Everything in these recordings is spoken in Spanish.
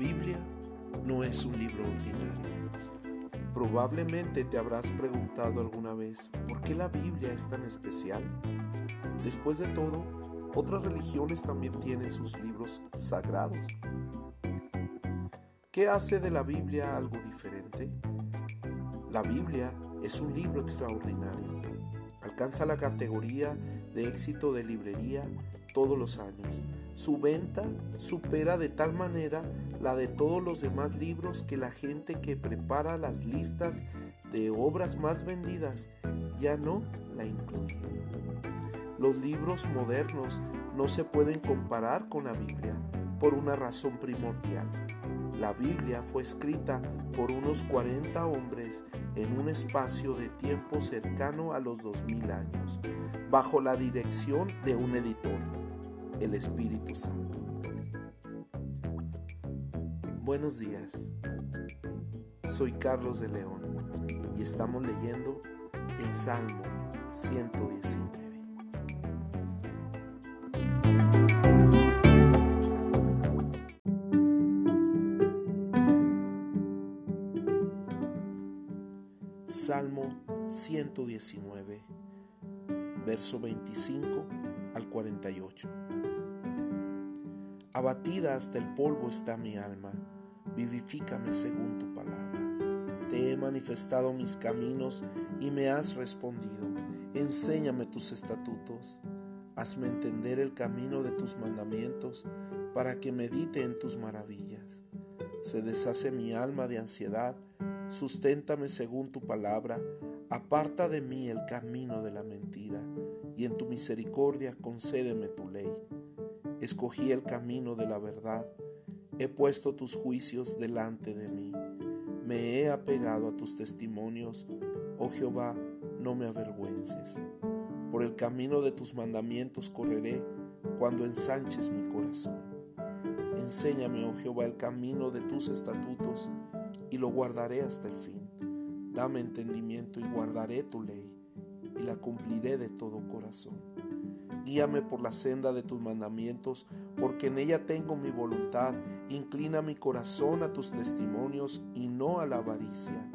Biblia no es un libro ordinario. Probablemente te habrás preguntado alguna vez, ¿por qué la Biblia es tan especial? Después de todo, otras religiones también tienen sus libros sagrados. ¿Qué hace de la Biblia algo diferente? La Biblia es un libro extraordinario. Alcanza la categoría de éxito de librería todos los años. Su venta supera de tal manera la de todos los demás libros que la gente que prepara las listas de obras más vendidas ya no la incluye. Los libros modernos no se pueden comparar con la Biblia por una razón primordial. La Biblia fue escrita por unos 40 hombres en un espacio de tiempo cercano a los 2000 años, bajo la dirección de un editor, el Espíritu Santo. Buenos días, soy Carlos de León y estamos leyendo el Salmo 119. Salmo 119, verso 25 al 48. Abatida hasta el polvo está mi alma, vivifícame según tu palabra. Te he manifestado mis caminos y me has respondido. Enséñame tus estatutos. Hazme entender el camino de tus mandamientos para que medite en tus maravillas. Se deshace mi alma de ansiedad Susténtame según tu palabra, aparta de mí el camino de la mentira, y en tu misericordia concédeme tu ley. Escogí el camino de la verdad, he puesto tus juicios delante de mí, me he apegado a tus testimonios, oh Jehová, no me avergüences. Por el camino de tus mandamientos correré cuando ensanches mi corazón. Enséñame, oh Jehová, el camino de tus estatutos y lo guardaré hasta el fin. Dame entendimiento y guardaré tu ley y la cumpliré de todo corazón. Guíame por la senda de tus mandamientos, porque en ella tengo mi voluntad. Inclina mi corazón a tus testimonios y no a la avaricia.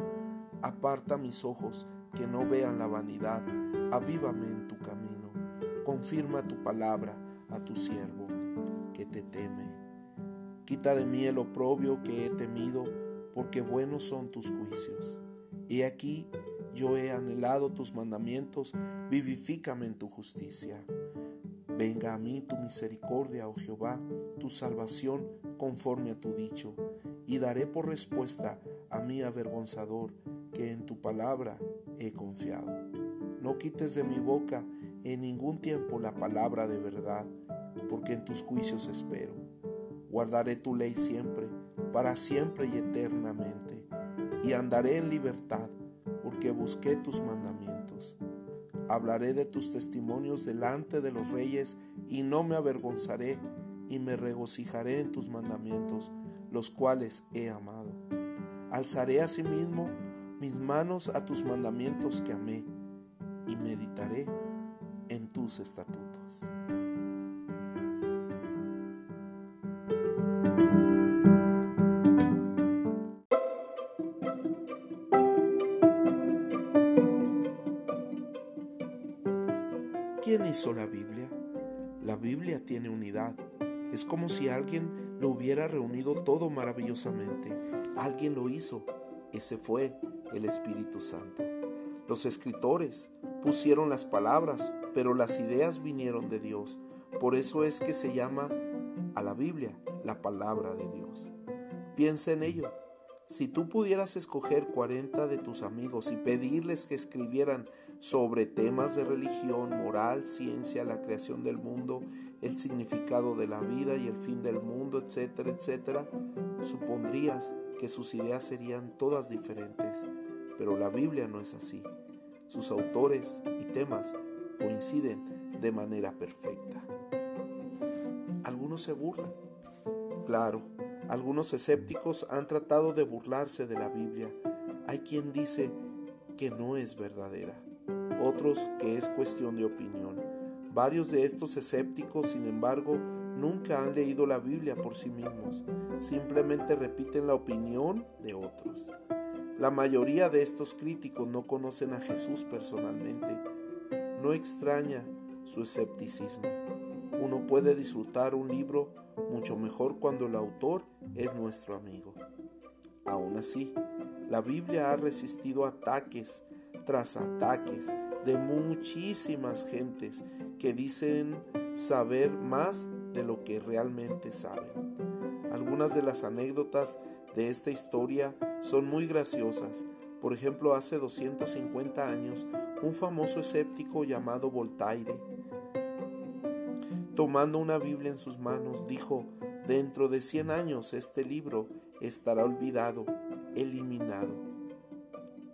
Aparta mis ojos que no vean la vanidad. Avívame en tu camino. Confirma tu palabra a tu siervo que te teme. Quita de mí el oprobio que he temido porque buenos son tus juicios. Y aquí yo he anhelado tus mandamientos, vivifícame en tu justicia. Venga a mí tu misericordia, oh Jehová, tu salvación conforme a tu dicho, y daré por respuesta a mi avergonzador, que en tu palabra he confiado. No quites de mi boca en ningún tiempo la palabra de verdad, porque en tus juicios espero. Guardaré tu ley siempre para siempre y eternamente, y andaré en libertad, porque busqué tus mandamientos. Hablaré de tus testimonios delante de los reyes, y no me avergonzaré, y me regocijaré en tus mandamientos, los cuales he amado. Alzaré asimismo mis manos a tus mandamientos que amé, y meditaré en tus estatutos. ¿Quién hizo la Biblia? La Biblia tiene unidad. Es como si alguien lo hubiera reunido todo maravillosamente. Alguien lo hizo. Ese fue el Espíritu Santo. Los escritores pusieron las palabras, pero las ideas vinieron de Dios. Por eso es que se llama a la Biblia la palabra de Dios. Piensa en ello. Si tú pudieras escoger 40 de tus amigos y pedirles que escribieran sobre temas de religión, moral, ciencia, la creación del mundo, el significado de la vida y el fin del mundo, etcétera, etcétera, supondrías que sus ideas serían todas diferentes. Pero la Biblia no es así. Sus autores y temas coinciden de manera perfecta. Algunos se burlan. Claro, algunos escépticos han tratado de burlarse de la Biblia. Hay quien dice que no es verdadera, otros que es cuestión de opinión. Varios de estos escépticos, sin embargo, nunca han leído la Biblia por sí mismos, simplemente repiten la opinión de otros. La mayoría de estos críticos no conocen a Jesús personalmente. No extraña su escepticismo. Uno puede disfrutar un libro mucho mejor cuando el autor es nuestro amigo. Aún así, la Biblia ha resistido ataques tras ataques de muchísimas gentes que dicen saber más de lo que realmente saben. Algunas de las anécdotas de esta historia son muy graciosas. Por ejemplo, hace 250 años, un famoso escéptico llamado Voltaire, tomando una Biblia en sus manos, dijo, dentro de 100 años este libro estará olvidado, eliminado.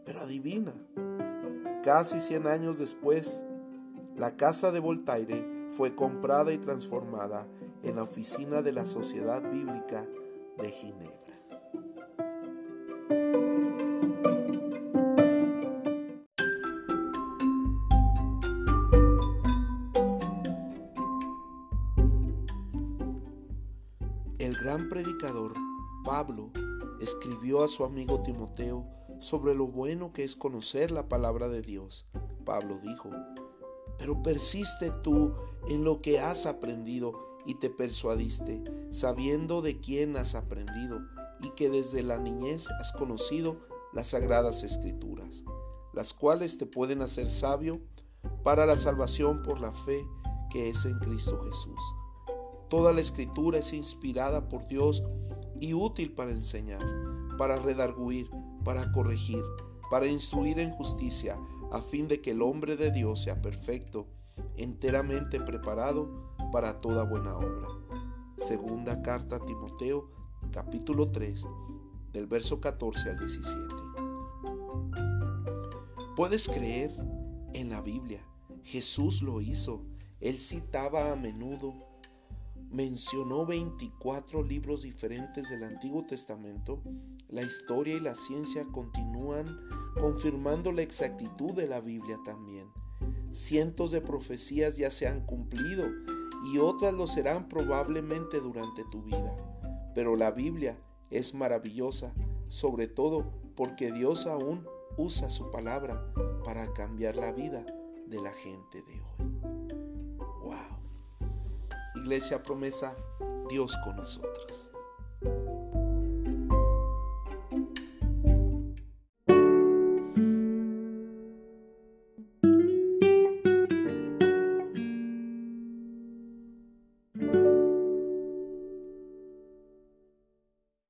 Pero adivina, casi 100 años después, la casa de Voltaire fue comprada y transformada en la oficina de la Sociedad Bíblica de Ginebra. Predicador Pablo escribió a su amigo Timoteo sobre lo bueno que es conocer la palabra de Dios. Pablo dijo, pero persiste tú en lo que has aprendido y te persuadiste, sabiendo de quién has aprendido y que desde la niñez has conocido las sagradas escrituras, las cuales te pueden hacer sabio para la salvación por la fe que es en Cristo Jesús. Toda la escritura es inspirada por Dios y útil para enseñar, para redarguir, para corregir, para instruir en justicia, a fin de que el hombre de Dios sea perfecto, enteramente preparado para toda buena obra. Segunda carta a Timoteo, capítulo 3, del verso 14 al 17. Puedes creer en la Biblia. Jesús lo hizo. Él citaba a menudo mencionó 24 libros diferentes del Antiguo Testamento, la historia y la ciencia continúan confirmando la exactitud de la Biblia también. Cientos de profecías ya se han cumplido y otras lo serán probablemente durante tu vida. Pero la Biblia es maravillosa, sobre todo porque Dios aún usa su palabra para cambiar la vida de la gente de hoy. Iglesia promesa, Dios con nosotros.